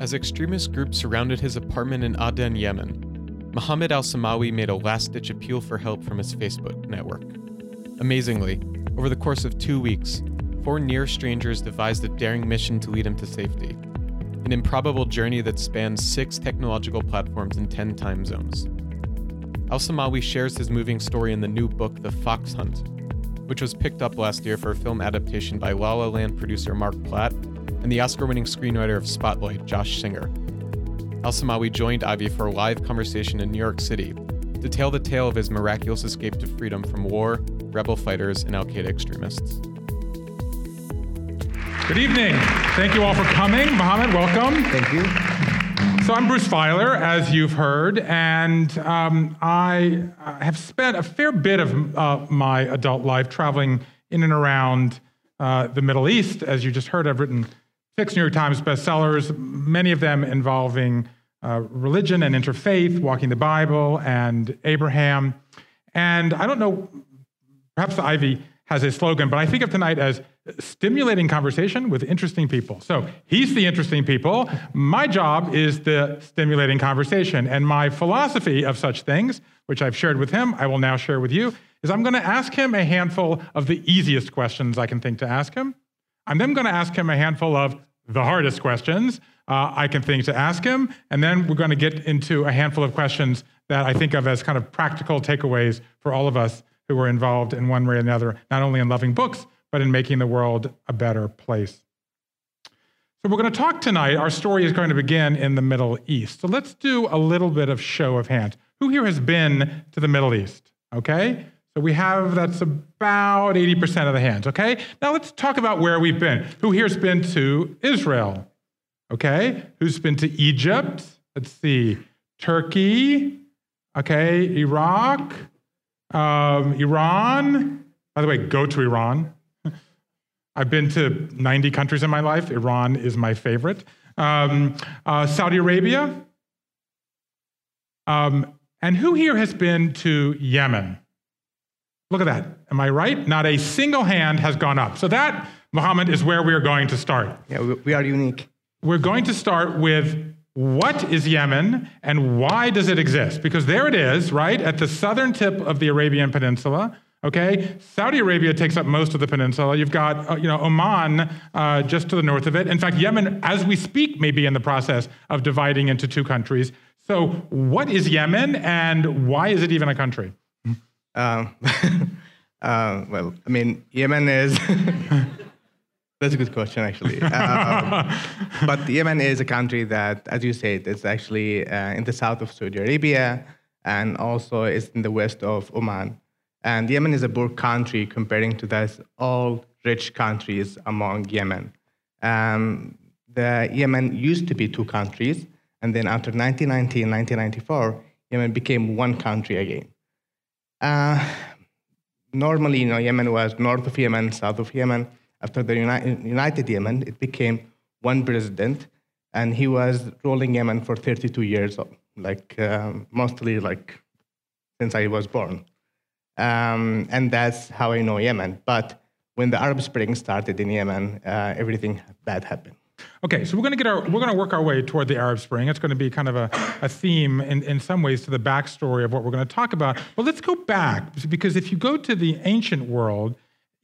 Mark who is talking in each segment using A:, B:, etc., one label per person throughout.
A: As extremist groups surrounded his apartment in Aden, Yemen, Mohammed al Samawi made a last ditch appeal for help from his Facebook network. Amazingly, over the course of two weeks, four near strangers devised a daring mission to lead him to safety an improbable journey that spans six technological platforms and 10 time zones. Al Samawi shares his moving story in the new book, The Fox Hunt, which was picked up last year for a film adaptation by La La Land producer Marc Platt and the Oscar winning screenwriter of Spotlight, Josh Singer. Al Samawi joined Ivy for a live conversation in New York City to tell the tale of his miraculous escape to freedom from war, rebel fighters, and Al Qaeda extremists.
B: Good evening. Thank you all for coming. Mohammed, welcome.
C: Thank you.
B: So, I'm Bruce Feiler, as you've heard, and um, I have spent a fair bit of uh, my adult life traveling in and around uh, the Middle East. As you just heard, I've written six New York Times bestsellers, many of them involving uh, religion and interfaith, Walking the Bible, and Abraham. And I don't know, perhaps the Ivy has a slogan, but I think of tonight as stimulating conversation with interesting people. So he's the interesting people. My job is the stimulating conversation. And my philosophy of such things, which I've shared with him, I will now share with you, is I'm going to ask him a handful of the easiest questions I can think to ask him. I'm then going to ask him a handful of the hardest questions uh, I can think to ask him. And then we're going to get into a handful of questions that I think of as kind of practical takeaways for all of us who are involved in one way or another, not only in loving books, but in making the world a better place. So, we're going to talk tonight. Our story is going to begin in the Middle East. So, let's do a little bit of show of hands. Who here has been to the Middle East? Okay? So, we have that's about 80% of the hands. Okay? Now, let's talk about where we've been. Who here's been to Israel? Okay? Who's been to Egypt? Let's see. Turkey. Okay? Iraq. Um, Iran. By the way, go to Iran. I've been to 90 countries in my life. Iran is my favorite. Um, uh, Saudi Arabia. Um, and who here has been to Yemen? Look at that. Am I right? Not a single hand has gone up. So that, Mohammed, is where we are going to start.
C: Yeah, we are unique.
B: We're going to start with what is Yemen and why does it exist? Because there it is, right, at the southern tip of the Arabian Peninsula. Okay, Saudi Arabia takes up most of the peninsula. You've got, uh, you know, Oman uh, just to the north of it. In fact, Yemen, as we speak, may be in the process of dividing into two countries. So, what is Yemen, and why is it even a country?
C: Um, uh, well, I mean, Yemen is. that's a good question, actually. Um, but Yemen is a country that, as you said, it's actually uh, in the south of Saudi Arabia, and also is in the west of Oman. And Yemen is a poor country comparing to those all rich countries among Yemen. Um, the Yemen used to be two countries, and then after 1990 and 1994, Yemen became one country again. Uh, normally, you know, Yemen was north of Yemen, south of Yemen. After the United, United Yemen, it became one president, and he was ruling Yemen for 32 years, like uh, mostly like since I was born. Um, and that's how I know Yemen. But when the Arab Spring started in Yemen, uh, everything bad happened.
B: Okay, so we're going to get our we're going to work our way toward the Arab Spring. It's going to be kind of a, a theme in, in some ways to the backstory of what we're going to talk about. But let's go back because if you go to the ancient world,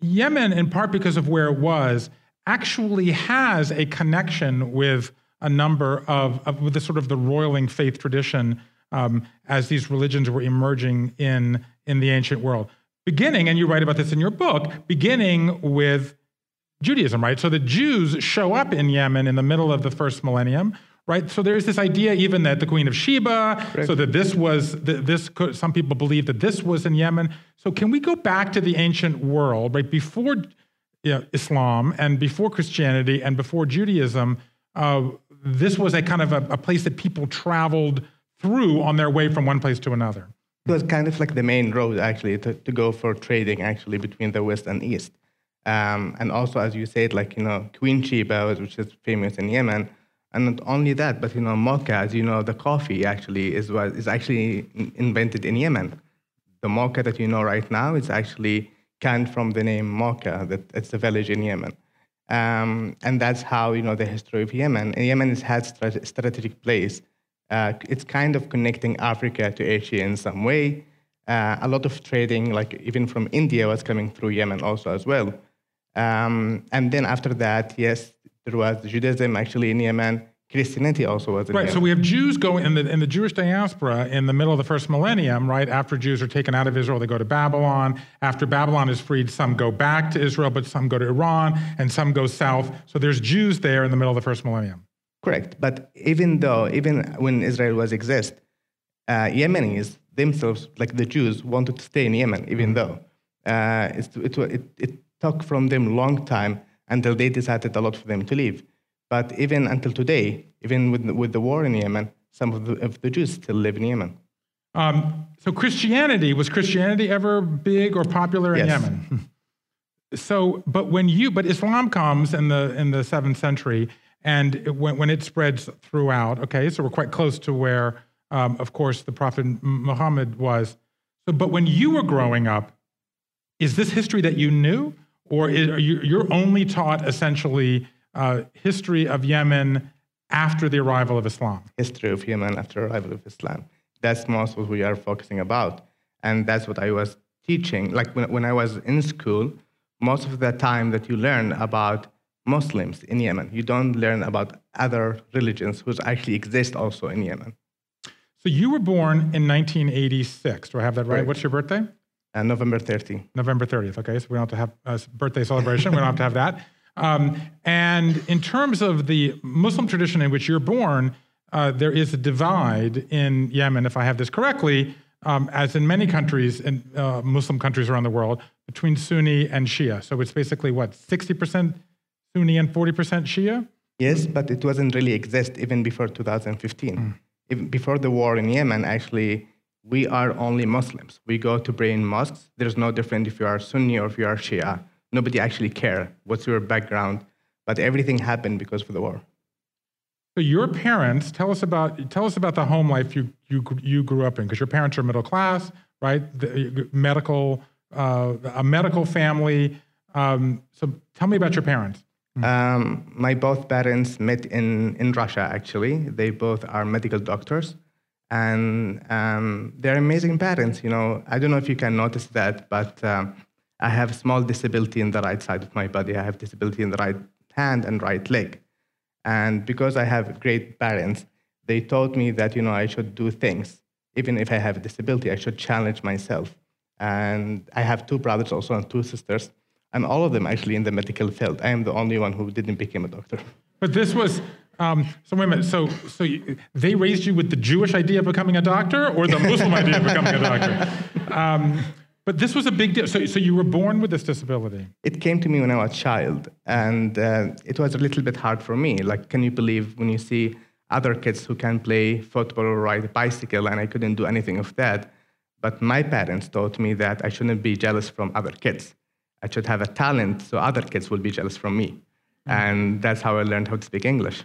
B: Yemen, in part because of where it was, actually has a connection with a number of, of with the sort of the roiling faith tradition um, as these religions were emerging in in the ancient world. Beginning, and you write about this in your book, beginning with Judaism, right? So the Jews show up in Yemen in the middle of the first millennium, right? So there's this idea even that the Queen of Sheba, Correct. so that this was, this could, some people believe that this was in Yemen. So can we go back to the ancient world, right? Before you know, Islam and before Christianity and before Judaism, uh, this was a kind of a, a place that people traveled through on their way from one place to another.
C: It was kind of like the main road, actually, to, to go for trading, actually, between the West and East. Um, and also, as you said, like, you know, Queen Sheba, which is famous in Yemen. And not only that, but, you know, mocha, as you know, the coffee actually is, was, is actually invented in Yemen. The mocha that you know right now is actually canned from the name Mocha, that it's a village in Yemen. Um, and that's how you know the history of Yemen. And Yemen has had strate- strategic place. Uh, it's kind of connecting Africa to Asia in some way. Uh, a lot of trading, like even from India, was coming through Yemen also as well. Um, and then after that, yes, there was Judaism actually in Yemen. Christianity also was in
B: Right.
C: Yemen.
B: So we have Jews going in the in the Jewish diaspora in the middle of the first millennium, right? After Jews are taken out of Israel, they go to Babylon. After Babylon is freed, some go back to Israel, but some go to Iran, and some go south. So there's Jews there in the middle of the first millennium.
C: Correct. But even though, even when Israel was exist, uh, Yemenis themselves, like the Jews, wanted to stay in Yemen, even though uh, it's, it, it, it took from them a long time until they decided a lot for them to leave. But even until today, even with, the- with the war in Yemen, some of the, of the Jews still live in Yemen.
B: Um, so Christianity was Christianity ever big or popular in
C: Yes.
B: Yemen? so, but when you but Islam comes in the in the seventh century, and it, when when it spreads throughout, okay, so we're quite close to where, um, of course, the Prophet Muhammad was. So, but when you were growing up, is this history that you knew, or is, are you you're only taught essentially uh, history of Yemen after the arrival of Islam?
C: history of Yemen after arrival of Islam. That's most what we are focusing about. And that's what I was teaching. Like when, when I was in school, most of the time that you learn about Muslims in Yemen, you don't learn about other religions who actually exist also in Yemen.
B: So you were born in 1986. Do I have that right?
C: Correct.
B: What's your birthday?
C: And November 30th.
B: November 30th. Okay, so we don't have to have a birthday celebration. we don't have to have that. Um, and in terms of the Muslim tradition in which you're born, uh, there is a divide in Yemen, if I have this correctly, um, as in many countries, in uh, Muslim countries around the world, between Sunni and Shia. So it's basically what, 60% Sunni and 40% Shia?
C: Yes, but it wasn't really exist even before 2015. Even before the war in Yemen, actually, we are only Muslims. We go to pray in mosques. There's no difference if you are Sunni or if you are Shia. Nobody actually care what's your background, but everything happened because of the war.
B: So your parents, tell us about tell us about the home life you you you grew up in, because your parents are middle class, right? The, medical, uh, a medical family. Um, so tell me about your parents.
C: Um, my both parents met in, in Russia, actually. They both are medical doctors. And um, they're amazing parents. You know, I don't know if you can notice that, but um, I have small disability in the right side of my body. I have disability in the right hand and right leg. And because I have great parents, they taught me that, you know, I should do things. Even if I have a disability, I should challenge myself. And I have two brothers also and two sisters and all of them actually in the medical field. I am the only one who didn't become a doctor.
B: But this was um, so. Wait a minute. So so you, they raised you with the Jewish idea of becoming a doctor, or the Muslim idea of becoming a doctor. Um, but this was a big deal. So so you were born with this disability.
C: It came to me when I was a child, and uh, it was a little bit hard for me. Like, can you believe when you see other kids who can play football or ride a bicycle, and I couldn't do anything of that? But my parents taught me that I shouldn't be jealous from other kids. I should have a talent so other kids will be jealous from me. And that's how I learned how to speak English.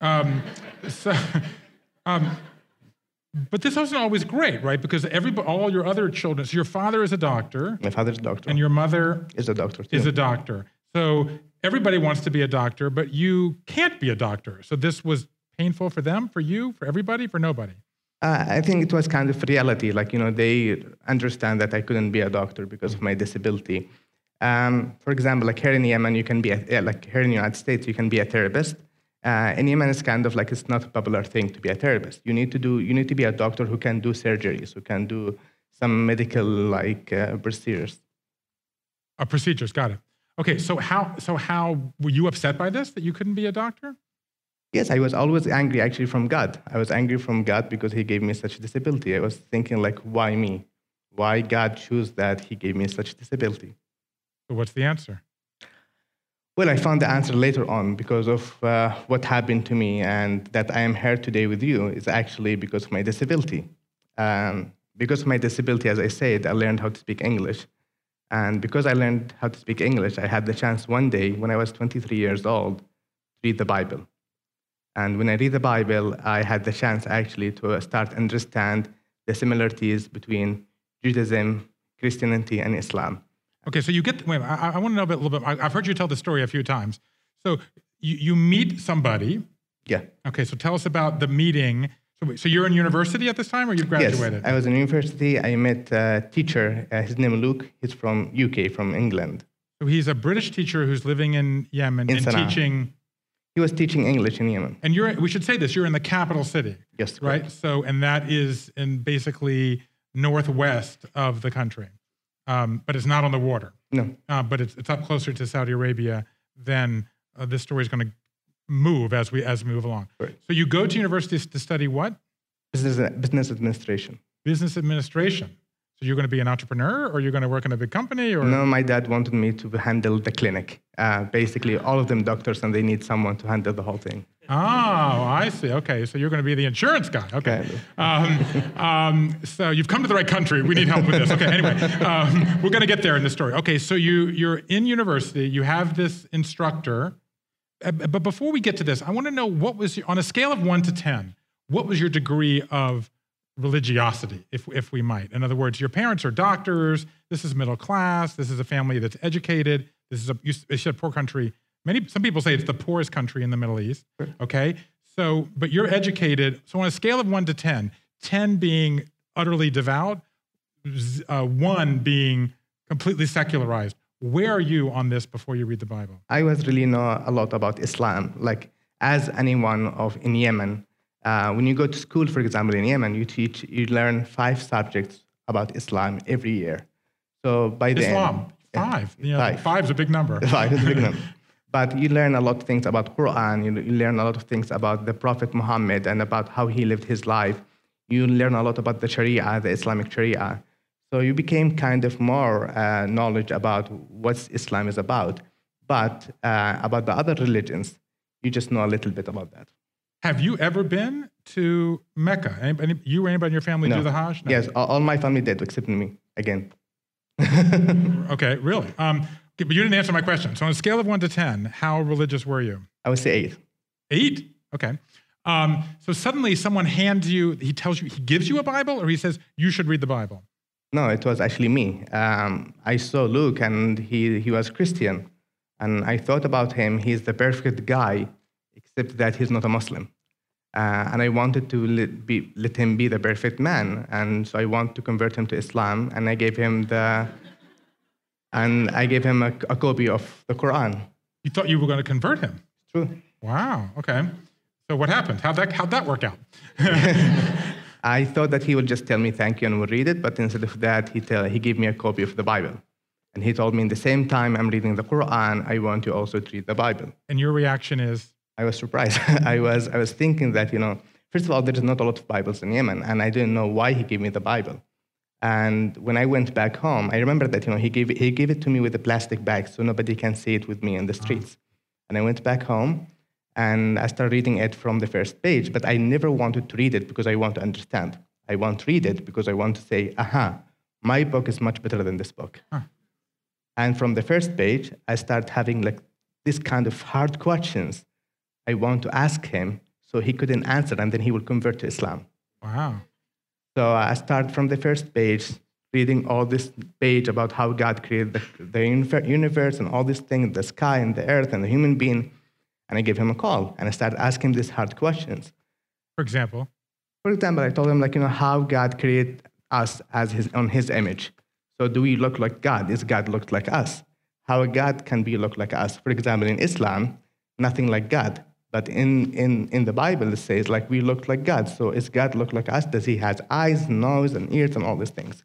B: Um, so, um, but this wasn't always great, right? Because everybody, all your other children. So your father is a doctor,
C: My father's a doctor.
B: and your mother
C: is a doctor too.
B: is a doctor. So everybody wants to be a doctor, but you can't be a doctor. So this was painful for them, for you, for everybody, for nobody.
C: Uh, I think it was kind of reality. Like, you know, they understand that I couldn't be a doctor because of my disability. Um, for example, like here in Yemen, you can be, a, yeah, like here in the United States, you can be a therapist. Uh, in Yemen, it's kind of like it's not a popular thing to be a therapist. You need to do, you need to be a doctor who can do surgeries, who can do some medical like uh, procedures.
B: Uh, procedures, got it. Okay, so how so how were you upset by this that you couldn't be a doctor?
C: Yes, I was always angry actually from God. I was angry from God because He gave me such disability. I was thinking like, why me? Why God choose that He gave me such disability?
B: So what's the answer?
C: Well, I found the answer later on because of uh, what happened to me, and that I am here today with you is actually because of my disability. Um, because of my disability, as I said, I learned how to speak English. And because I learned how to speak English, I had the chance one day when I was 23 years old to read the Bible. And when I read the Bible, I had the chance actually to start understand the similarities between Judaism, Christianity, and Islam.
B: Okay, so you get, wait, I, I want to know a, bit, a little bit. I, I've heard you tell the story a few times. So you, you meet somebody.
C: Yeah.
B: Okay, so tell us about the meeting. So, wait, so you're in university at this time or you've graduated?
C: Yes, I was in university. I met a teacher. Uh, his name is Luke. He's from UK, from England.
B: So he's a British teacher who's living in Yemen
C: In
B: and
C: Sana'a.
B: teaching.
C: He was teaching English in Yemen.
B: And you're, we should say this, you're in the capital city,
C: Yes,
B: right?
C: correct.
B: So, and that is in basically northwest of the country, um, but it's not on the water.
C: No,
B: uh, but it's, it's up closer to Saudi Arabia, then uh, this story is going to move as we as we move along.
C: Right.
B: So you go to university to study what?
C: business, business administration.
B: Business administration. So you're going to be an entrepreneur, or you're going to work in a big company, or
C: No, my dad wanted me to handle the clinic. Uh, basically, all of them doctors, and they need someone to handle the whole thing.
B: Oh, I see. Okay, so you're going to be the insurance guy. Okay. Um, um, so you've come to the right country. We need help with this. Okay. Anyway, um, we're going to get there in the story. Okay. So you you're in university. You have this instructor. Uh, But before we get to this, I want to know what was your, on a scale of one to ten. What was your degree of religiosity, if if we might? In other words, your parents are doctors. This is middle class. This is a family that's educated. This is a you said poor country. Many some people say it's the poorest country in the Middle East. Okay. So, but you're educated. So on a scale of one to 10, 10 being utterly devout, uh, one being completely secularized. Where are you on this before you read the Bible?
C: I was really know a lot about Islam. Like as anyone of in Yemen, uh, when you go to school, for example, in Yemen, you teach, you learn five subjects about Islam every year. So by the
B: Islam,
C: end,
B: five. You know,
C: Five.
B: Five's a big number.
C: Five is a big number. But you learn a lot of things about Quran. You, you learn a lot of things about the Prophet Muhammad and about how he lived his life. You learn a lot about the Sharia, the Islamic Sharia. So you became kind of more uh, knowledge about what Islam is about. But uh, about the other religions, you just know a little bit about that.
B: Have you ever been to Mecca? Anybody, you or anybody in your family do the Hajj? No.
C: Yes, all, all my family did except me again.
B: Okay, really? Um, but you didn't answer my question. So on a scale of one to 10, how religious were you?
C: I would say eight.
B: Eight? Okay. Um, so suddenly someone hands you, he tells you, he gives you a Bible or he says, you should read the Bible.
C: No, it was actually me. Um, I saw Luke, and he, he was Christian. And I thought about him, he's the perfect guy, except that he's not a Muslim. Uh, and I wanted to let, be, let him be the perfect man. And so I want to convert him to Islam. And I gave him the, and I gave him a, a copy of the Quran.
B: You thought you were going to convert him.
C: True.
B: Wow. Okay. So what happened? How'd that, how'd that work out?
C: I thought that he would just tell me thank you and would read it, but instead of that, he, tell, he gave me a copy of the Bible. And he told me in the same time I'm reading the Quran, I want to also read the Bible.
B: And your reaction is,
C: I was surprised. I was I was thinking that you know, first of all, there is not a lot of Bibles in Yemen, and I didn't know why he gave me the Bible. And when I went back home, I remember that you know he gave he gave it to me with a plastic bag, so nobody can see it with me in the ah. streets. And I went back home, and I started reading it from the first page. But I never wanted to read it because I want to understand. I want to read it because I want to say, aha, my book is much better than this book. And from the first page, I start having like this kind of hard questions I want to ask him so he couldn't answer, and then he will convert to Islam.
B: wow.
C: So I start from the first page, reading all this page about how God created the, the universe and all these things, the sky and the earth and the human being. And I gave him a call, and I started asking these hard questions.
B: For example,
C: For example, I told him like, you know, how God created us as his, on his image. So do we look like God? Is God looked like us? How a God can be look like us? For example, in Islam, nothing like God. But in, in, in the Bible, it says like we looked like God. So is God look like us? Does he has eyes, nose, and ears, and all these things?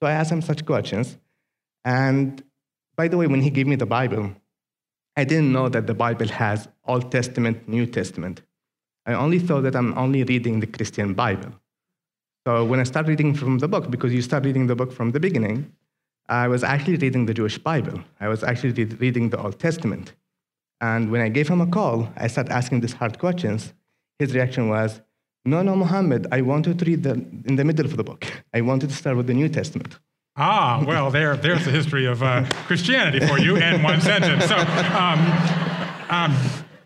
C: So I asked him such questions. And by the way, when he gave me the Bible, I didn't know that the Bible has Old Testament, New Testament. I only thought that I'm only reading the Christian Bible. So when I started reading from the book, because you start reading the book from the beginning, I was actually reading the Jewish Bible. I was actually reading the Old Testament. And when I gave him a call, I started asking these hard questions. His reaction was, no, no, Muhammad, I wanted to read the, in the middle of the book. I wanted to start with the New Testament.
B: Ah, well, there, there's the history of uh, Christianity for you in one sentence. So, um, um,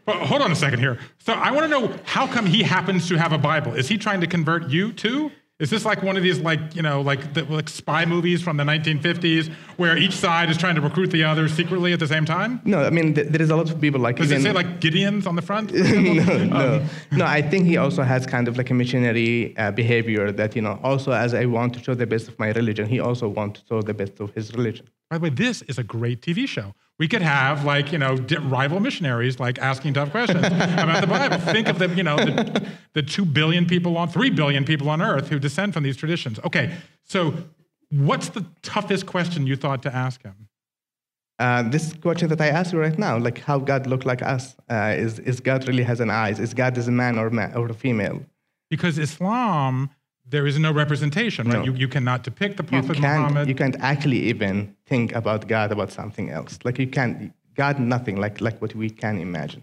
B: but hold on a second here. So, I want to know how come he happens to have a Bible? Is he trying to convert you too? Is this like one of these like you know like the, like spy movies from the 1950s where each side is trying to recruit the other secretly at the same time?
C: No, I mean th- there is a lot of people like.
B: Does
C: even,
B: it say like Gideon's on the front?
C: no, no, no. I think he also has kind of like a missionary uh, behavior that you know. Also, as I want to show the best of my religion, he also wants to show the best of his religion.
B: By the way, this is a great TV show. We could have like you know di- rival missionaries like asking tough questions about the Bible. Think of the you know the, the two billion people on three billion people on Earth who descend from these traditions. Okay, so what's the toughest question you thought to ask him?
C: Uh, this question that I ask you right now, like how God look like us, uh, is is God really has an eyes? Is God is a man or man or a female?
B: Because Islam, there is no representation, right?
C: No.
B: You, you cannot depict the
C: You
B: Prophet
C: can't
B: Muhammad.
C: you can't actually even think about God about something else. Like you can't God nothing like like what we can imagine.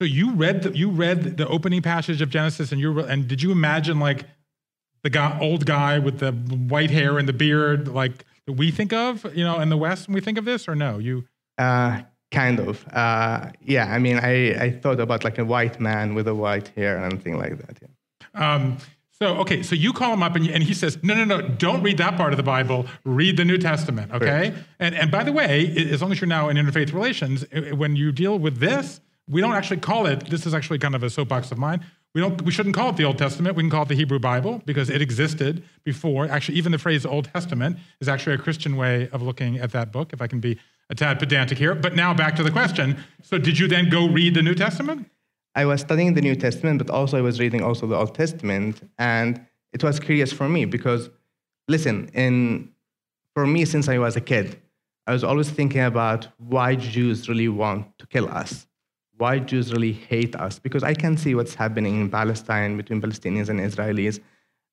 B: So you read the, you read the opening passage of Genesis, and you and did you imagine like the guy, old guy with the white hair and the beard, like that we think of, you know, in the West when we think of this, or no? You
C: Uh, kind of. Uh, yeah, I mean, I, I thought about like a white man with a white hair and anything like that. Yeah.
B: um, so okay, so you call him up and, you, and he says, no, no, no, don't read that part of the Bible. Read the New Testament, okay? And and by the way, as long as you're now in interfaith relations, when you deal with this, we don't actually call it. This is actually kind of a soapbox of mine. We don't. We shouldn't call it the Old Testament. We can call it the Hebrew Bible because it existed before. Actually, even the phrase Old Testament is actually a Christian way of looking at that book. If I can be a tad pedantic here. But now back to the question. So, did you then go read the New Testament?
C: I was studying the New Testament, but also I was reading also the Old Testament, and it was curious for me because, listen, in for me since I was a kid, I was always thinking about why Jews really want to kill us, why Jews really hate us, because I can see what's happening in Palestine between Palestinians and Israelis,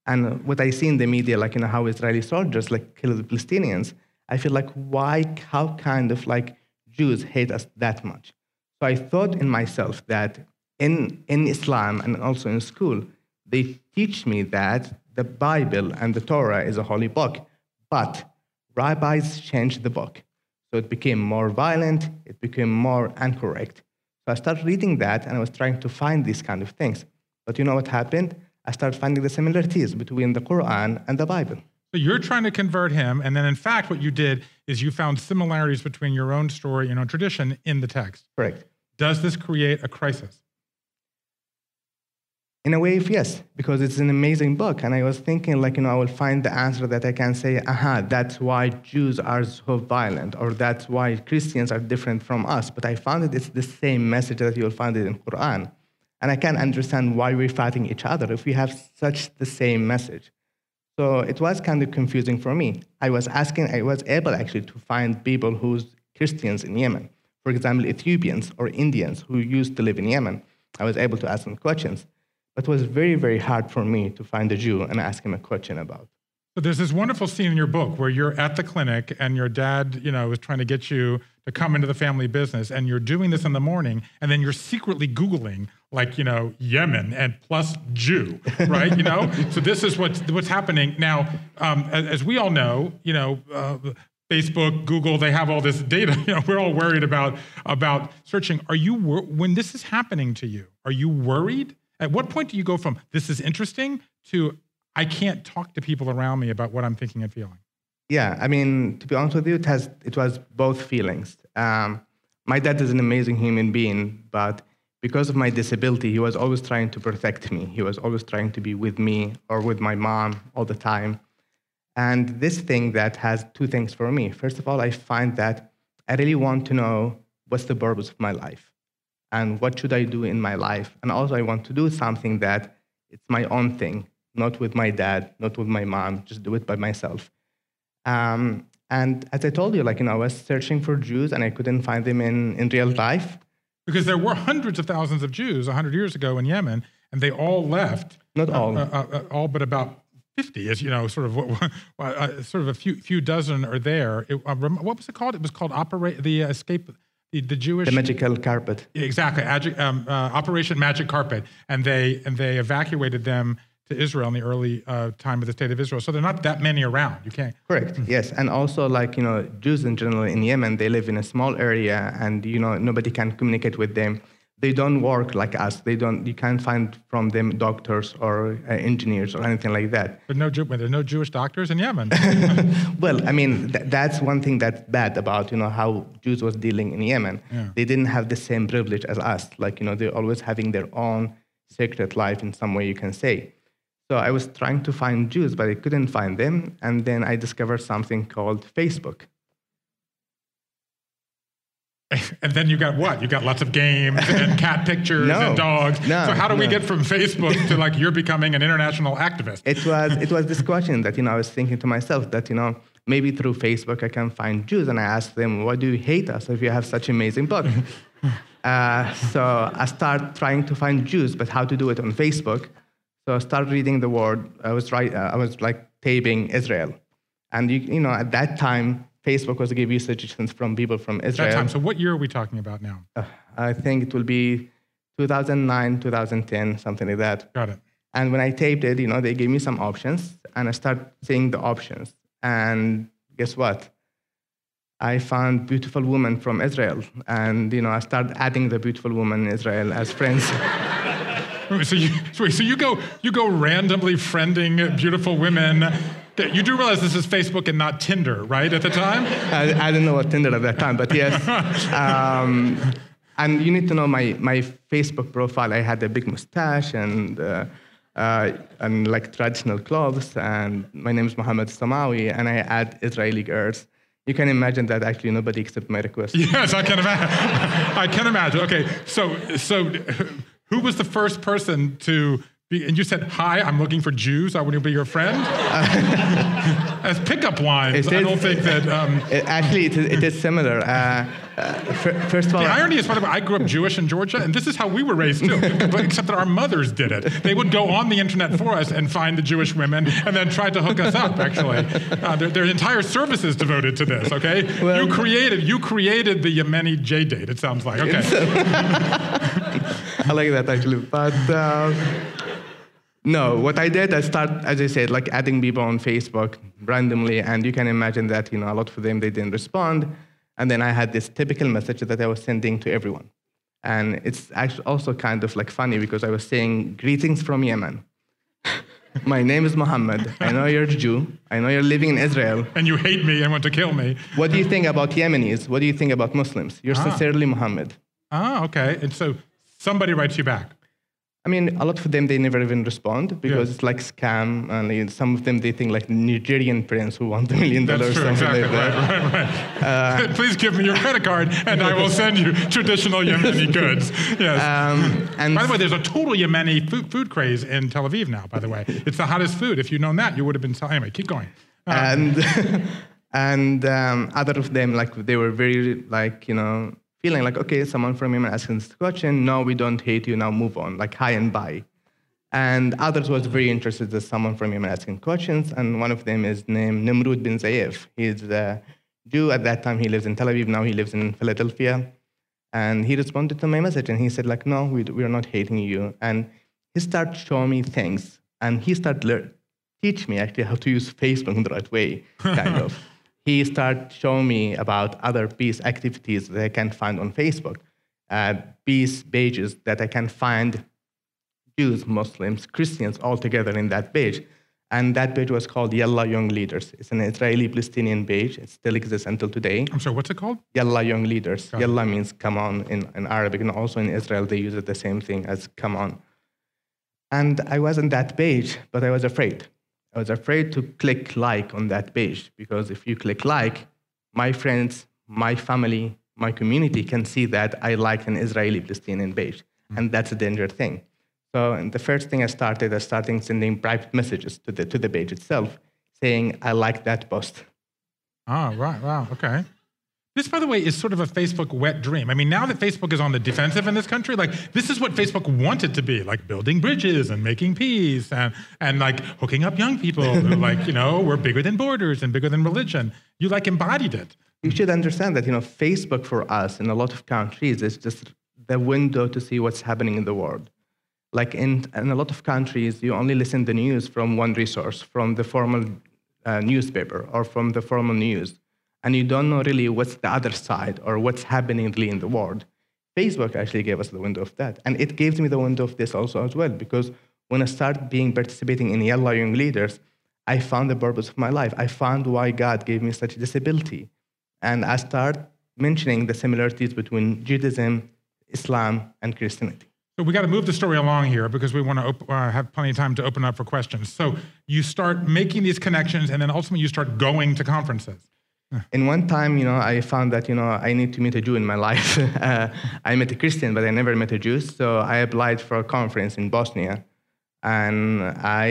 C: and what I see in the media, like you know how Israeli soldiers like kill the Palestinians. I feel like why, how kind of like Jews hate us that much. So I thought in myself that in, in Islam and also in school, they teach me that the Bible and the Torah is a holy book, but rabbis changed the book. So it became more violent, it became more incorrect. So I started reading that and I was trying to find these kind of things. But you know what happened? I started finding the similarities between the Quran and the Bible.
B: So you're trying to convert him, and then in fact, what you did is you found similarities between your own story and own tradition in the text.
C: Correct.
B: Does this create a crisis?
C: In a way, yes, because it's an amazing book. And I was thinking, like, you know, I will find the answer that I can say, aha, that's why Jews are so violent, or that's why Christians are different from us. But I found it, it's the same message that you'll find it in Quran. And I can't understand why we're fighting each other if we have such the same message. So it was kind of confusing for me. I was asking, I was able actually to find people who's Christians in Yemen. For example, Ethiopians or Indians who used to live in Yemen. I was able to ask them questions. But it was very, very hard for me to find a Jew and ask him a question about.
B: So there's this wonderful scene in your book where you're at the clinic and your dad, you know, was trying to get you to come into the family business, and you're doing this in the morning, and then you're secretly Googling like, you know, Yemen and plus Jew, right? you know, so this is what's what's happening now. Um, as, as we all know, you know. Uh, Facebook, Google, they have all this data. You know, we're all worried about about searching. Are you wor- when this is happening to you? Are you worried? At what point do you go from this is interesting to I can't talk to people around me about what I'm thinking and feeling?
C: Yeah, I mean, to be honest with you, it has it was both feelings. Um, my dad is an amazing human being, but because of my disability, he was always trying to protect me. He was always trying to be with me or with my mom all the time. And this thing that has two things for me. First of all, I find that I really want to know what's the purpose of my life and what should I do in my life. And also, I want to do something that it's my own thing, not with my dad, not with my mom, just do it by myself. Um, and as I told you, like, you know, I was searching for Jews and I couldn't find them in, in real life.
B: Because there were hundreds of thousands of Jews 100 years ago in Yemen, and they all left.
C: Not all.
B: Uh, uh, uh, all but about 50, as you know, sort of, what- uh, sort of a few few dozen are there. It, uh, what was it called? It was called Operate the Escape, the, the Jewish.
C: The magical carpet.
B: Exactly, um, uh, Operation Magic Carpet, and they and they evacuated them to Israel in the early uh, time of the state of Israel. So there are not that many around. You can't.
C: Correct. Yes, and also like you know, Jews in general in Yemen, they live in a small area, and you know nobody can communicate with them. They don't work like us. They don't. You can't find from them doctors or uh, engineers or anything like that.
B: But no, Jew- there's no Jewish doctors in Yemen.
C: Well, I mean, th- that's one thing that's bad about you know how Jews was dealing in Yemen.
B: Yeah.
C: They didn't have the same privilege as us. Like you know, they're always having their own secret life in some way you can say. So I was trying to find Jews, but I couldn't find them. And then I discovered something called Facebook.
B: and then you got what? You got lots of games and cat pictures
C: No.
B: and dogs.
C: No,
B: so how do we get from Facebook to like you're becoming an international activist?
C: It was it was this question that you know I was thinking to myself that you know maybe through Facebook I can find Jews, and I asked them, why do you hate us if you have such amazing book? uh, so I started trying to find Jews, but how to do it on Facebook. So I started reading the word. I was right. Uh, I was like taping Israel, and you you know at that time Facebook was give you suggestions from people from Israel.
B: That time. So what year are we talking about now?
C: Uh, I think it will be 2009, 2010, something like that.
B: Got it.
C: And when I taped it, you know, they gave me some options, and I start seeing the options. And guess what? I found beautiful women from Israel, and you know, I started adding the beautiful women in Israel as friends.
B: So you, so you go you go randomly friending beautiful women. You do realize this is Facebook and not Tinder, right? At the time.
C: I, I didn't know what Tinder at that time, but yes. Um, and you need to know my, my Facebook profile. I had a big mustache and uh, uh, and like traditional clothes. And my name is Mohammed Samawi, and I add Israeli girls. You can imagine that actually nobody accepted my request.
B: Yes, I can imagine. I can imagine. Okay, so so who was the first person to? And you said, "Hi, I'm looking for Jews. I want to be your friend." As pickup lines,
C: It
B: I don't think that. Um,
C: It- actually, it is, it is similar. Uh, uh, fir- first of all,
B: the irony is, funny, I grew up Jewish in Georgia, and this is how we were raised too, but except that our mothers did it. They would go on the internet for us and find the Jewish women, and then try to hook us up. Actually, uh, are entire services devoted to this. Okay,
C: Well-
B: you created you created the Yemeni JDate. It sounds like okay.
C: I like that actually. But uh, no, what I did, I start, as I said, like adding people on Facebook randomly, and you can imagine that you know a lot of them they didn't respond, and then I had this typical message that I was sending to everyone, and it's actually also kind of like funny because I was saying greetings from Yemen. My name is Mohammed. I know you're a Jew. I know you're living in Israel.
B: and you hate me and want to kill me.
C: What do you think about Yemenis? What do you think about Muslims? You're
B: Ah.
C: sincerely Mohammed.
B: Ah, okay. And so somebody writes you back.
C: I mean, a lot of them they never even respond because
B: Yeah.
C: it's like scam, and some of them they think like Nigerian prince who want a million
B: That's
C: dollars,
B: true,
C: something
B: exactly.
C: like
B: Right,
C: that.
B: right, right. Please give me your credit card, and I will send you traditional Yemeni goods. Yes.
C: Um, and
B: by the way, there's a total Yemeni food, food craze in Tel Aviv now. By the way, it's the hottest food. If you'd known that, you would have been. Anyway, keep going. Uh,
C: and and um, other of them like they were very like you know feeling like okay, someone from Yemen asking this question. No, we don't hate you. Now move on. Like hi and bye. And others was very interested as someone from Yemen asking questions. And one of them is named Nimrud bin Zayef. He's a Jew at that time. He lives in Tel Aviv. Now he lives in Philadelphia. And he responded to my message and he said like, no, we, we are not hating you. And he started showing me things. And he started lear- teach me actually how to use Facebook in the right way, kind of. He started showing me about other peace activities that I can find on Facebook, uh, peace pages that I can find Jews, Muslims, Christians all together in that page. And that page was called Yalla Young Leaders. It's an Israeli Palestinian page. It still exists until today.
B: I'm sorry. What's it called?
C: Yalla Young Leaders.
B: Got it.
C: Yalla means come on in, in Arabic, and also in Israel they use it the same thing as come on. And I was on that page, but I was afraid. I was afraid to click like on that page because if you click like, my friends, my family, my community can see that I like an Israeli Palestinian page. And that's a dangerous thing. So the first thing I started, I started sending private messages to the, to the page itself saying, I like that post.
B: Ah, right. Wow. Okay. This, by the way, is sort of a Facebook wet dream. I mean, now that Facebook is on the defensive in this country, like this is what Facebook wanted to be, like building bridges and making peace and and like hooking up young people who like, you know, we're bigger than borders and bigger than religion. You like embodied it.
C: you should understand that you know facebook for us in a lot of countries is just the window to see what's happening in the world like in, in a lot of countries you only listen to news from one resource from the formal uh, newspaper or from the formal news and you don't know really what's the other side or what's happening really in the world Facebook actually gave us the window of that. And it gave me the window of this also as well, because when I started being participating in Yalla Young Leaders, I found the purpose of my life. I found why God gave me such a disability. And I start mentioning the similarities between Judaism, Islam, and Christianity.
B: So we got to move the story along here because we want to op- uh, have plenty of time to open up for questions. So you start making these connections, and then ultimately you start going to conferences.
C: In one time, you know, I found that you know I need to meet a Jew in my life. uh, I met a Christian, but I never met a Jew. So I applied for a conference in Bosnia, and I,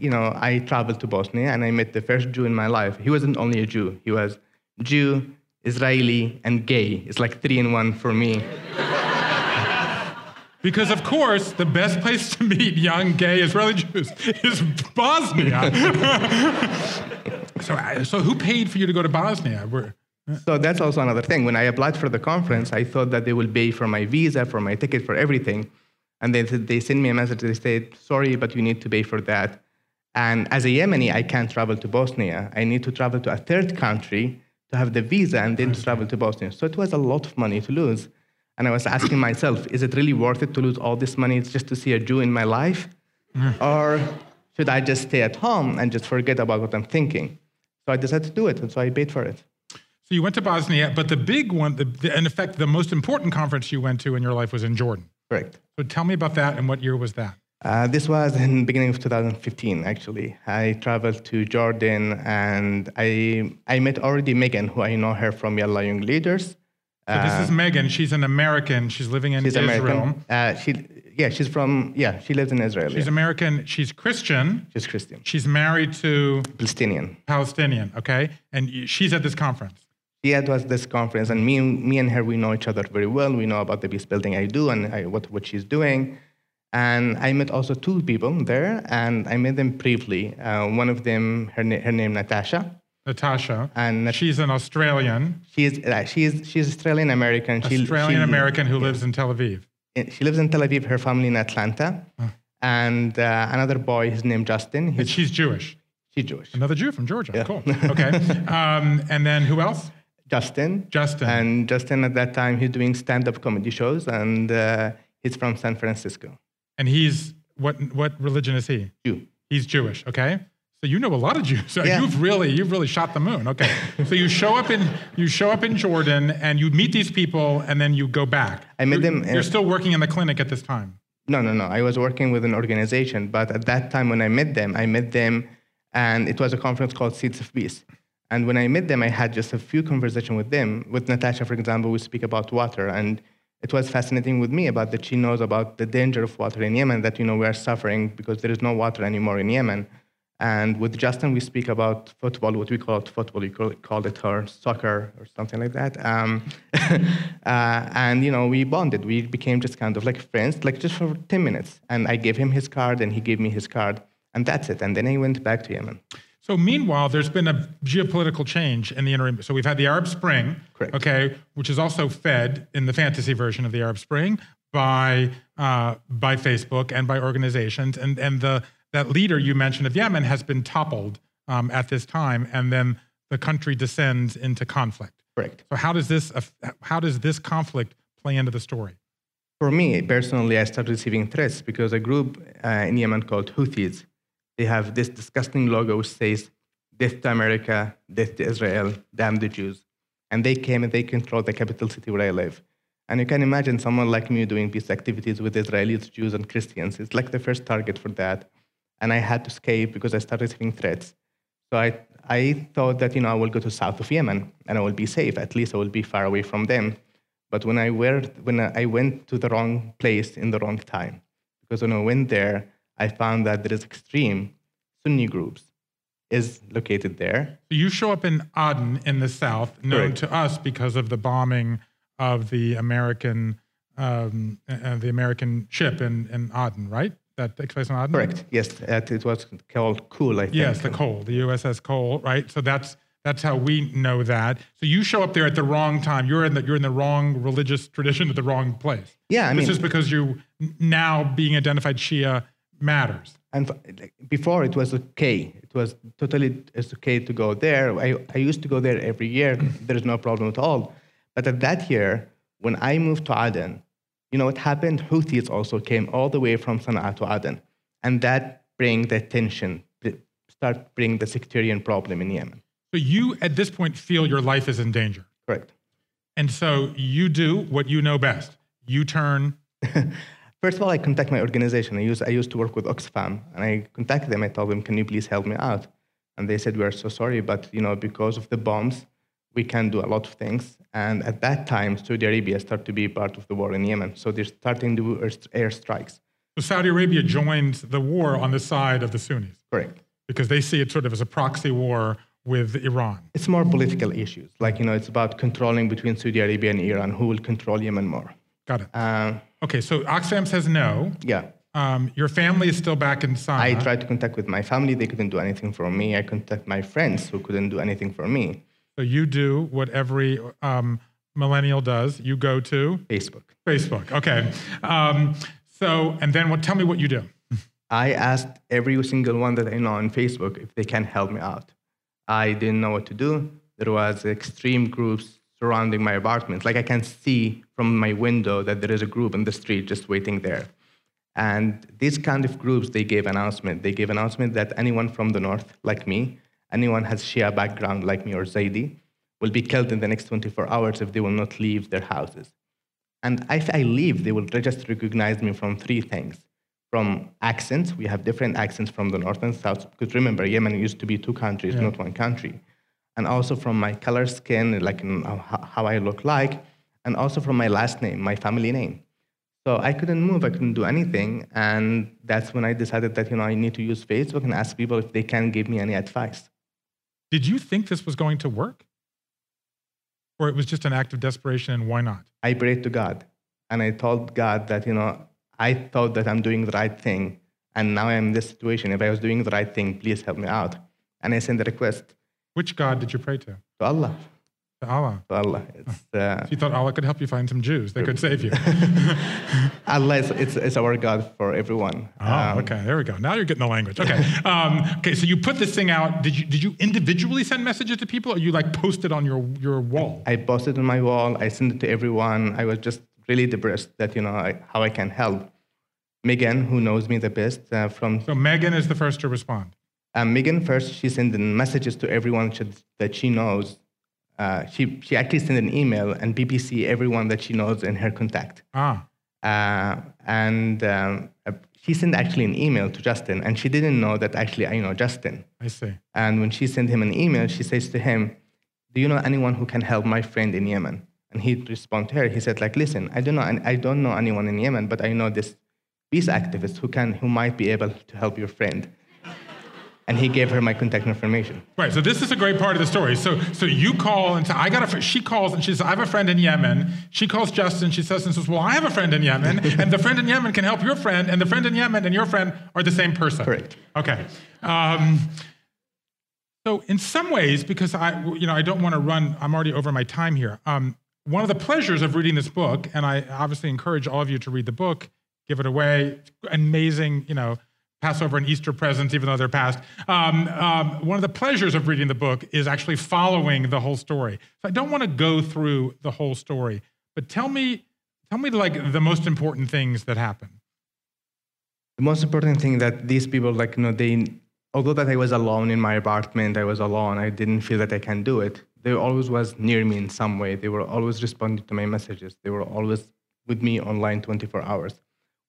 C: you know, I traveled to Bosnia and I met the first Jew in my life. He wasn't only a Jew; he was Jew, Israeli, and gay. It's like three in one for me.
B: Because, of course, the best place to meet young gay Israeli Jews is Bosnia. so, uh, so, who paid for you to go to Bosnia? We're,
C: so that's also another thing. When I applied for the conference, I thought that they will pay for my visa, for my ticket, for everything. And they, they sent me a message. They said, sorry, but you need to pay for that. And as a Yemeni, I can't travel to Bosnia. I need to travel to a third country to have the visa and then to travel to Bosnia. So it was a lot of money to lose. And I was asking myself, is it really worth it to lose all this money just to see a Jew in my life? Mm. Or should I just stay at home and just forget about what I'm thinking? So I decided to do it, and so I paid for it.
B: So you went to Bosnia, but the big one, the, the, in effect, the most important conference you went to in your life was in Jordan.
C: Correct.
B: So tell me about that, and what year was that?
C: Uh, this was in the beginning of 2015, actually. I traveled to Jordan, and I, I met already Megan, who I know her from Yalla Young Leaders.
B: So this is uh, Megan. She's an American. She's living in
C: she's
B: Israel.
C: American. Uh, she, yeah, she's from, yeah, she lives in Israel.
B: She's
C: yeah.
B: American. She's Christian.
C: She's Christian.
B: She's married to
C: Palestinian.
B: Palestinian, okay? And she's at this conference.
C: Yeah, it was this conference, and me, me and her, we know each other very well. We know about the peace building I do and I, what, what she's doing. And I met also two people there, and I met them briefly. Uh, one of them, her, her name Natasha.
B: Natasha.
C: And
B: she's an Australian.
C: She's uh, she's she's Australian American.
B: Australian American who lives in Tel Aviv.
C: She lives in Tel Aviv. Her family in Atlanta. And uh, another boy, his name Justin.
B: He's, she's Jewish.
C: She's Jewish.
B: Another Jew from Georgia. Yeah. Cool. Okay. um, and then who else?
C: Justin.
B: Justin.
C: And Justin at that time he's doing stand-up comedy shows, and uh, he's from San Francisco.
B: And he's what? What religion is he?
C: Jew.
B: He's Jewish. Okay. So you know a lot of Jews.
C: Yeah.
B: You've really you've really shot the moon. Okay. so you show up in you show up in Jordan and you meet these people and then you go back.
C: I met
B: you're,
C: them.
B: You're uh, still working in the clinic at this time.
C: No, no, no. I was working with an organization, but at that time when I met them, I met them, and it was a conference called Seeds of Peace. And when I met them, I had just a few conversations with them. With Natasha, for example, we speak about water, and it was fascinating with me about that she knows about the danger of water in Yemen. That you know we are suffering because there is no water anymore in Yemen and with Justin, we speak about football, what we call it football. You call it, call it or soccer or something like that. Um, uh, and, you know, we bonded. We became just kind of like friends, like just for 10 minutes. And I gave him his card and he gave me his card. And that's it. And then I went back to Yemen.
B: So meanwhile, there's been a geopolitical change in the interim. So we've had the Arab Spring,
C: Correct.
B: okay, which is also fed in the fantasy version of the Arab Spring by uh, by Facebook and by organizations, and and the that leader you mentioned of Yemen has been toppled um, at this time, and then the country descends into conflict.
C: Correct.
B: So how does this how does this conflict play into the story?
C: For me personally, I started receiving threats because a group uh, in Yemen called Houthis, they have this disgusting logo which says "Death to America, Death to Israel, Damn the Jews," and they came and they control the capital city where I live. And you can imagine someone like me doing peace activities with Israelis, Jews, and Christians. It's like the first target for that and I had to escape because I started receiving threats. So I, I thought that you know I will go to south of Yemen and I will be safe. At least I will be far away from them. But when I were, when I went to the wrong place in the wrong time, because when I went there, I found that there is extreme Sunni groups is located there.
B: So you show up in Aden in the south, known Correct. to us because of the bombing of the American um, uh, the American ship in, in Aden, right? That takes place on Aden?
C: Correct. Yes, it was called Cole, I think.
B: Yes, the Cole, the USS Cole, right? So that's that's how we know that. So you show up there at the wrong time. You're in the you're in the wrong religious tradition at the wrong place.
C: Yeah, I
B: this
C: mean,
B: is because you now being identified Shia matters.
C: And before it was okay. It was totally it's okay to go there. I, I used to go there every year. there is no problem at all. But at that year, when I moved to Aden, You know what happened? Houthis also came all the way from Sana'a to Aden. And that bring the tension, start bring the sectarian problem in Yemen.
B: So you, at this point, feel your life is in danger.
C: Correct.
B: And so you do what you know best. You turn,
C: First of all, I contact my organization. I used, I used to work with Oxfam, and I contacted them. I told them, "Can you please help me out?" And they said, "We are so sorry, but you know, because of the bombs, we can't do a lot of things." And at that time, Saudi Arabia started to be part of the war in Yemen, so they're starting to do airstrikes.
B: so Saudi Arabia joined the war on the side of the Sunnis
C: Correct.
B: because they see it sort of as a proxy war with Iran.
C: It's more political issues, like you know, it's about controlling between Saudi Arabia and Iran who will control Yemen more.
B: Got it.
C: Uh,
B: Okay, so Oxfam says no.
C: yeah,
B: Um, your family is still back in Sana'a.
C: I tried to contact with my family; they couldn't do anything for me. I contact my friends who couldn't do anything for me.
B: So you do what every um, millennial does. You go to
C: Facebook.
B: Facebook. Okay. Um, so, and then what? Tell me what you do.
C: I asked every single one that I know on Facebook if they can help me out. I didn't know what to do. There was extreme groups surrounding my apartment. Like I can see from my window that there is a group in the street just waiting there. And these kind of groups, they gave announcement. They gave announcement that anyone from the north, like me, anyone has Shia background like me or Zaidi, will be killed in the next 24 hours if they will not leave their houses. And if I leave, they will just recognize me from three things. From accents, we have different accents from the north and south, because remember, Yemen used to be two countries, not one country. And also from my color skin, like how how I look like, and also from my last name, my family name. So I couldn't move, I couldn't do anything. And that's when I decided that, you know, I need to use Facebook and ask people if they can give me any advice.
B: Did you think this was going to work? Or it was just an act of desperation and why not?
C: I prayed to God and I told God that, you know, I thought that I'm doing the right thing. And now I'm in this situation. If I was doing the right thing, please help me out. And I sent a request
B: Which God did you pray to?
C: to Allah.
B: To Allah.
C: To Allah. It's, uh,
B: You thought Allah could help you find some Jews. They could save you.
C: Allah is it's, it's our God for everyone.
B: Oh,
C: Um,
B: okay. There we go. Now you're getting the language. Okay. Um, okay. So you put this thing out. Did you did you individually send messages to people, or you like post it on your your wall?
C: I posted on my wall. I sent it to everyone. I was just really depressed that, you know, I, how I can help. Megan, who knows me the best uh, from
B: So Megan is the first to respond.
C: Um, Megan first, she sent messages to everyone that she knows. Uh, she, she actually sent an email and BCC everyone that she knows in her contact.
B: Ah.
C: Uh, and um, uh, she sent actually an email to Justin, and she didn't know that actually I know Justin.
B: I see.
C: And when she sent him an email, she says to him, "Do you know anyone who can help my friend in Yemen?" And he responded to her. He said, "Like, listen, I don't know, I don't know anyone in Yemen, but I know this peace activist who can, who might be able to help your friend." And he gave her my contact information.
B: Right. So this is a great part of the story. So so you call and say, I got a. She calls and she says, I have a friend in Yemen. She calls Justin. She says and says, Well, I have a friend in Yemen, and the friend in Yemen can help your friend, and the friend in Yemen and your friend are the same person.
C: Correct.
B: Okay. Um, so in some ways, because I, you know, I don't want to run. I'm already over my time here. Um, one of the pleasures of reading this book, and I obviously encourage all of you to read the book, give it away. Amazing, you know, Passover and Easter presents, even though they're past. Um, um, one of the pleasures of reading the book is actually following the whole story. So I don't want to go through the whole story, but tell me, tell me like the most important things that happen.
C: The most important thing that these people, like, you know, they, although that I was alone in my apartment, I was alone, I didn't feel that I can do it. They always was near me in some way. They were always responding to my messages. They were always with me online 24 hours.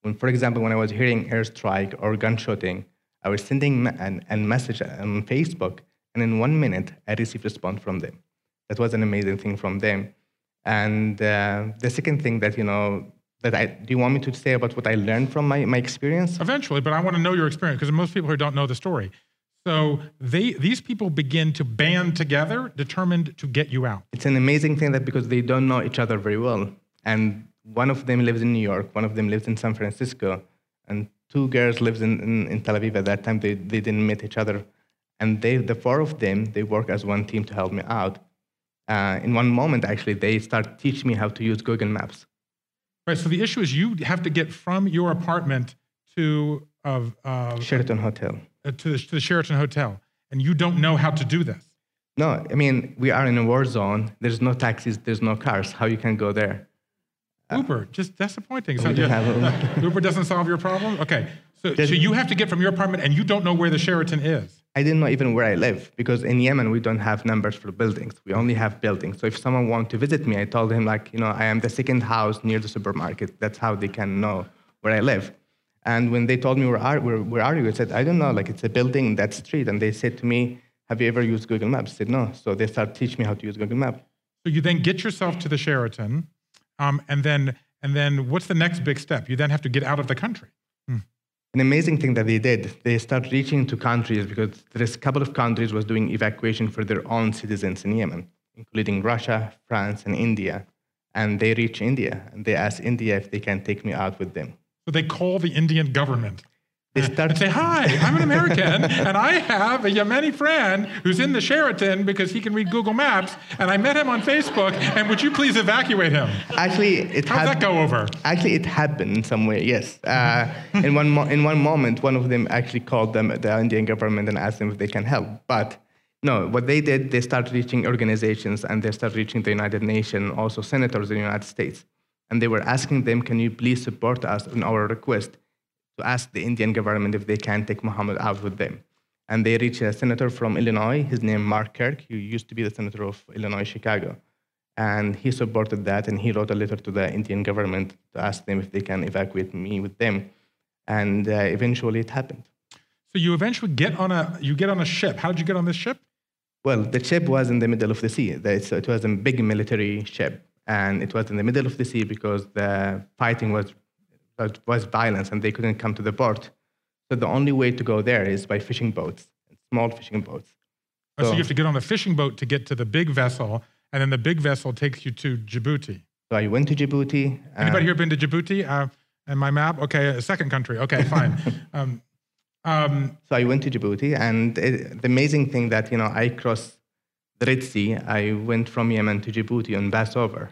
C: When, for example, when I was hearing airstrike or gunshotting, I was sending an, an message on Facebook, and in one minute, I received response from them. That was an amazing thing from them. And uh, the second thing that, you know, that I, do you want me to say about what I learned from my, my experience?
B: Eventually, but I want to know your experience because most people here don't know the story. So they these people begin to band together, determined to get you out.
C: It's an amazing thing that because they don't know each other very well, and one of them lives in New York, one of them lives in San Francisco, and two girls lives in, in, in Tel Aviv. At that time, they, they didn't meet each other, and they the four of them they work as one team to help me out. Uh, in one moment, actually, they start teaching me how to use Google Maps.
B: Right. So the issue is you have to get from your apartment to uh, uh,
C: Sheraton Hotel.
B: uh, to, the, to the Sheraton Hotel, and you don't know how to do this.
C: No, I mean we are in a war zone. There's no taxis. There's no cars. How you can go there?
B: Uber, just disappointing. So
C: We
B: you-
C: have
B: Uber doesn't solve your problem? Okay. So, so you have to get from your apartment and you don't know where the Sheraton is.
C: I didn't know even where I live because in Yemen we don't have numbers for buildings. We only have buildings. So if someone wanted to visit me, I told him like, you know, I am the second house near the supermarket. That's how they can know where I live. And when they told me where are where, where are you, I said I don't know. Like it's a building in that street. And they said to me, Have you ever used Google Maps? I said no. So they started teaching me how to use Google Maps.
B: So you then get yourself to the Sheraton, um, and then and then what's the next big step? You then have to get out of the country.
C: An amazing thing that they did, they started reaching to countries because there's a couple of countries was doing evacuation for their own citizens in Yemen, including Russia, France, and India. And they reached India and they asked India if they can take me out with them.
B: So they call the Indian government
C: They
B: and
C: start
B: say, "Hi, I'm an American, and I have a Yemeni friend who's in the Sheraton because he can read Google Maps, and I met him on Facebook. And would you please evacuate him?"
C: actually it
B: How'd that go over?
C: Actually, it happened in some way. Yes. Uh, in one mo- in one moment, one of them actually called them the Indian government and asked them if they can help. But no, what they did, they started reaching organizations and they started reaching the United Nations, also senators in the United States, and they were asking them, "Can you please support us in our request to ask the Indian government if they can take Mohammed out with them?" And they reached a senator from Illinois. His name Mark Kirk. He used to be the senator of Illinois, Chicago and he supported that and he wrote a letter to the indian government to ask them if they can evacuate me with them and uh, eventually it happened
B: So you eventually get on a you get on a ship. How did you get on this ship?
C: well the ship was in the middle of the sea it was a big military ship and it was in the middle of the sea because the fighting was was, was violence and they couldn't come to the port so the only way to go there is by fishing boats small fishing boats
B: Oh, so
C: So-
B: you have to get on a fishing boat to get to the big vessel, and then the big vessel takes you to Djibouti.
C: so i went to djibouti uh,
B: Anybody here been to Djibouti? Uh, and my map? Okay, a second country. Okay, fine. um, um,
C: So I went to Djibouti, and it, the amazing thing that you know I crossed the Red Sea. I went from Yemen to Djibouti on Passover.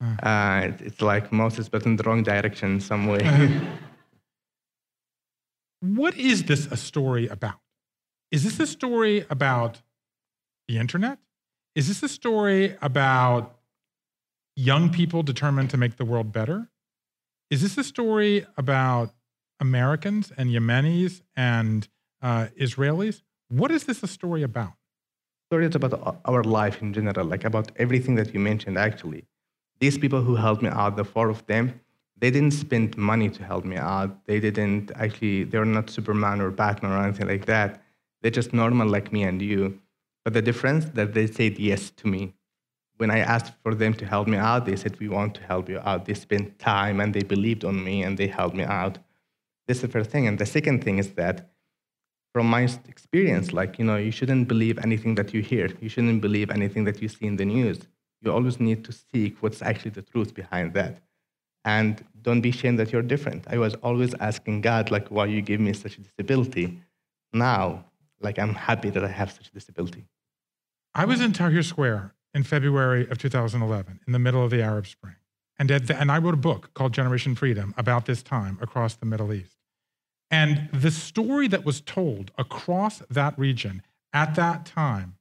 C: Uh, it- it's like Moses, but in the wrong direction in some way.
B: what is this a story about? Is this a story about the internet? Is this a story about young people determined to make the world better? Is this a story about Americans and Yemenis and uh, Israelis? What is this a story about?
C: Story is about our life in general, like about everything that you mentioned. Actually, these people who helped me out, the four of them, they didn't spend money to help me out. They didn't actually. They're not Superman or Batman or anything like that. They're just normal like me and you. But the difference that they said yes to me. When I asked for them to help me out, they said, We want to help you out. They spent time and they believed on me and they helped me out. This is the first thing. And the second thing is that from my experience, like, you know, you shouldn't believe anything that you hear. You shouldn't believe anything that you see in the news. You always need to seek what's actually the truth behind that. And don't be ashamed that you're different. I was always asking God, like, why you give me such a disability? Now, like, I'm happy that I have such a disability.
B: I was in Tahrir Square in February of 2011, in the middle of the Arab Spring. And, the, and I wrote a book called Generation Freedom about this time across the Middle East. And the story that was told across that region at that time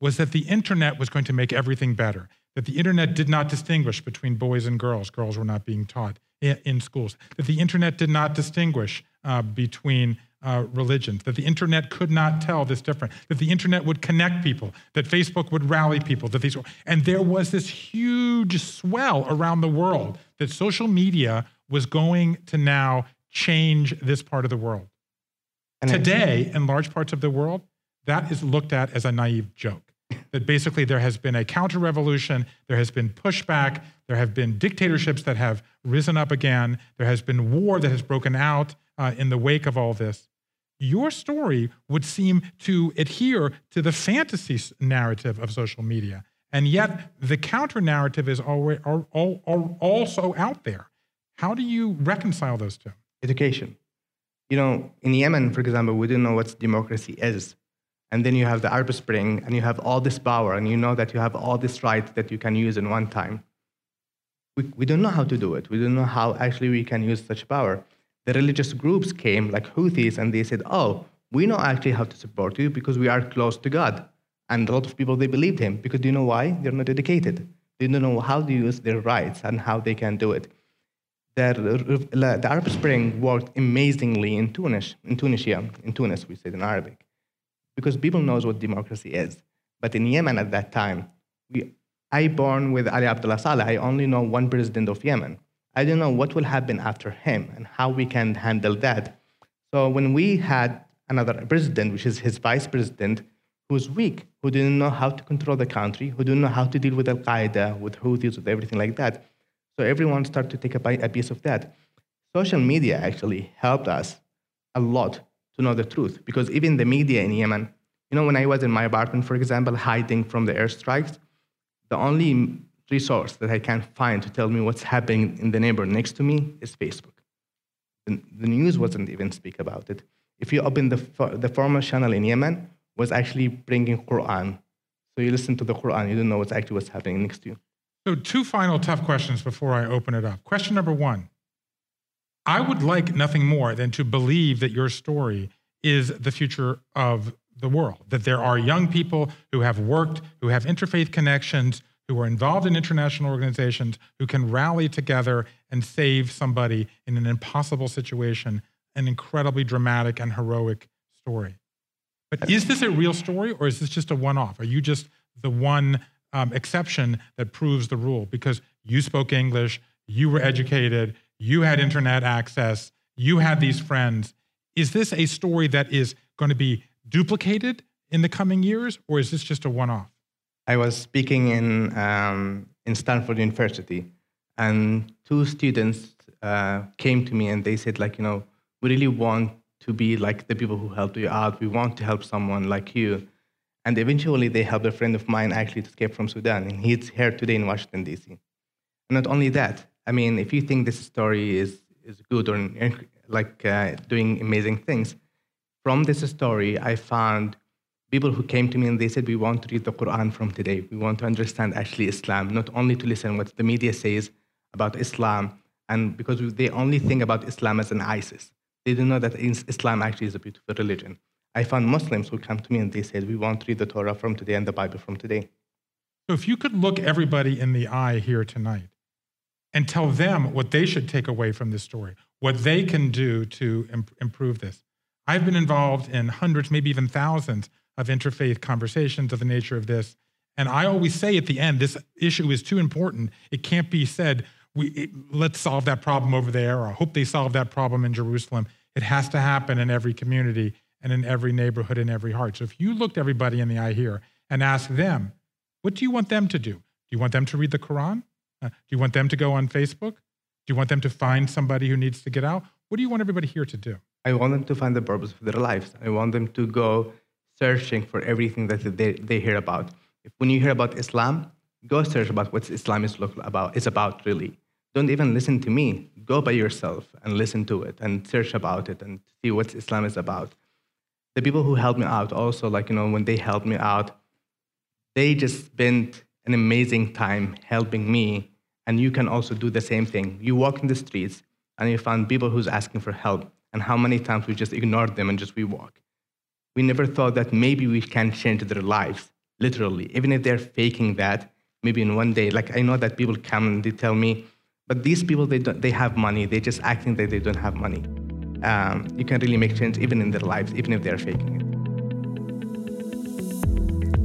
B: was that the internet was going to make everything better, that the internet did not distinguish between boys and girls. Girls were not being taught in, in schools, that the internet did not distinguish uh, between uh, religions, that the internet could not tell this different, that the internet would connect people, that Facebook would rally people, that these, and there was this huge swell around the world that social media was going to now change this part of the world.
C: And
B: Today, in large parts of the world, that is looked at as a naive joke. That basically there has been a counter revolution, there has been pushback, there have been dictatorships that have risen up again, there has been war that has broken out uh, in the wake of all this. Your story would seem to adhere to the fantasy narrative of social media. And yet, the counter narrative is al- al- al- also out there. How do you reconcile those two?
C: education. You know, in Yemen, for example, we didn't know what democracy is. And then you have the Arab Spring, and you have all this power, and you know that you have all this right that you can use in one time. We, we don't know how to do it. We don't know how actually we can use such power. The religious groups came, like Houthis, and they said, oh, we know actually how to support you because we are close to God. And a lot of people, they believed him because do you know why? They're not educated. They don't know how to use their rights and how they can do it. that the Arab Spring worked amazingly in Tunis, in Tunisia, in Tunis, we say in Arabic, because people knows what democracy is. But in Yemen at that time, we, I born with Ali Abdullah Saleh. I only know one president of Yemen. I don't know what will happen after him and how we can handle that. So when we had another president, which is his vice president, who's weak, who didn't know how to control the country, who didn't know how to deal with Al Qaeda, with Houthis, with everything like that. So everyone started to take a, piece of that. Social media actually helped us a lot to know the truth because even the media in Yemen, you know, when I was in my apartment, for example, hiding from the airstrikes, the only resource that I can find to tell me what's happening in the neighbor next to me is Facebook. The, the news wasn't even speak about it. If you open the, the formal channel in Yemen, was actually bringing Quran. So you listen to the Quran, you don't know what's actually what's happening next to you.
B: So two final tough questions before I open it up. Question number one. I would like nothing more than to believe that your story is the future of the world, that there are young people who have worked, who have interfaith connections, who are involved in international organizations, who can rally together and save somebody in an impossible situation, an incredibly dramatic and heroic story. But is this a real story or is this just a one off? Are you just the one um, exception that proves the rule? Because you spoke English, you were educated, you had internet access, you had these friends. Is this a story that is going to be duplicated in the coming years or is this just a one off?
C: I was speaking in, um, in Stanford University, and two students uh, came to me and they said, like, you know, we really want to be like the people who helped you out. We want to help someone like you. And eventually, they helped a friend of mine actually escape from Sudan, and he's here today in Washington, D.C. And not only that, I mean, if you think this story is, is good or like uh, doing amazing things, from this story, I found people who came to me and they said, We want to read the Quran from today. We want to understand actually Islam, not only to listen what the media says about Islam, and because they only think about Islam as an ISIS. They didn't know that Islam actually is a beautiful religion. I found Muslims who come to me and they said, We want to read the Torah from today and the Bible from today.
B: So, if you could look everybody in the eye here tonight and tell them what they should take away from this story, what they can do to improve this. I've been involved in hundreds, maybe even thousands of interfaith conversations of the nature of this. And I always say at the end, this issue is too important. It can't be said, we, it, let's solve that problem over there, or I hope they solve that problem in Jerusalem. It has to happen in every community and in every neighborhood, and every heart. So if you looked everybody in the eye here and asked them, what do you want them to do? Do you want them to read the Quran? Uh, do you want them to go on Facebook? Do you want them to find somebody who needs to get out? What do you want everybody here to do?
C: I want them to find the purpose of their lives. I want them to go searching for everything that they, they hear about. If when you hear about Islam, go search about what Islam is about is about really don't even listen to me. Go by yourself and listen to it and search about it and see what Islam is about. The people who helped me out also, like, you know, when they helped me out, they just spent an amazing time helping me. And you can also do the same thing. You walk in the streets and you find people who's asking for help. And how many times we just ignored them and just we walk. We never thought that maybe we can change their lives, literally. Even if they're faking that, maybe in one day. Like I know that people come and they tell me, but these people, they, don't, they have money. They're just acting that they don't have money. Um, you can really make change even in their lives, even if they're faking it.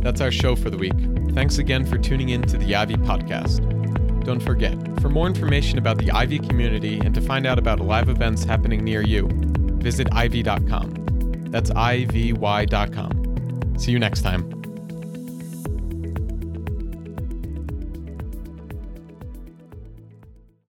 A: That's our show for the week. Thanks again for tuning in to the Ivy Podcast. Don't forget, for more information about the Ivy community and to find out about live events happening near you, visit ivy.com. That's ivy.com. See you next time.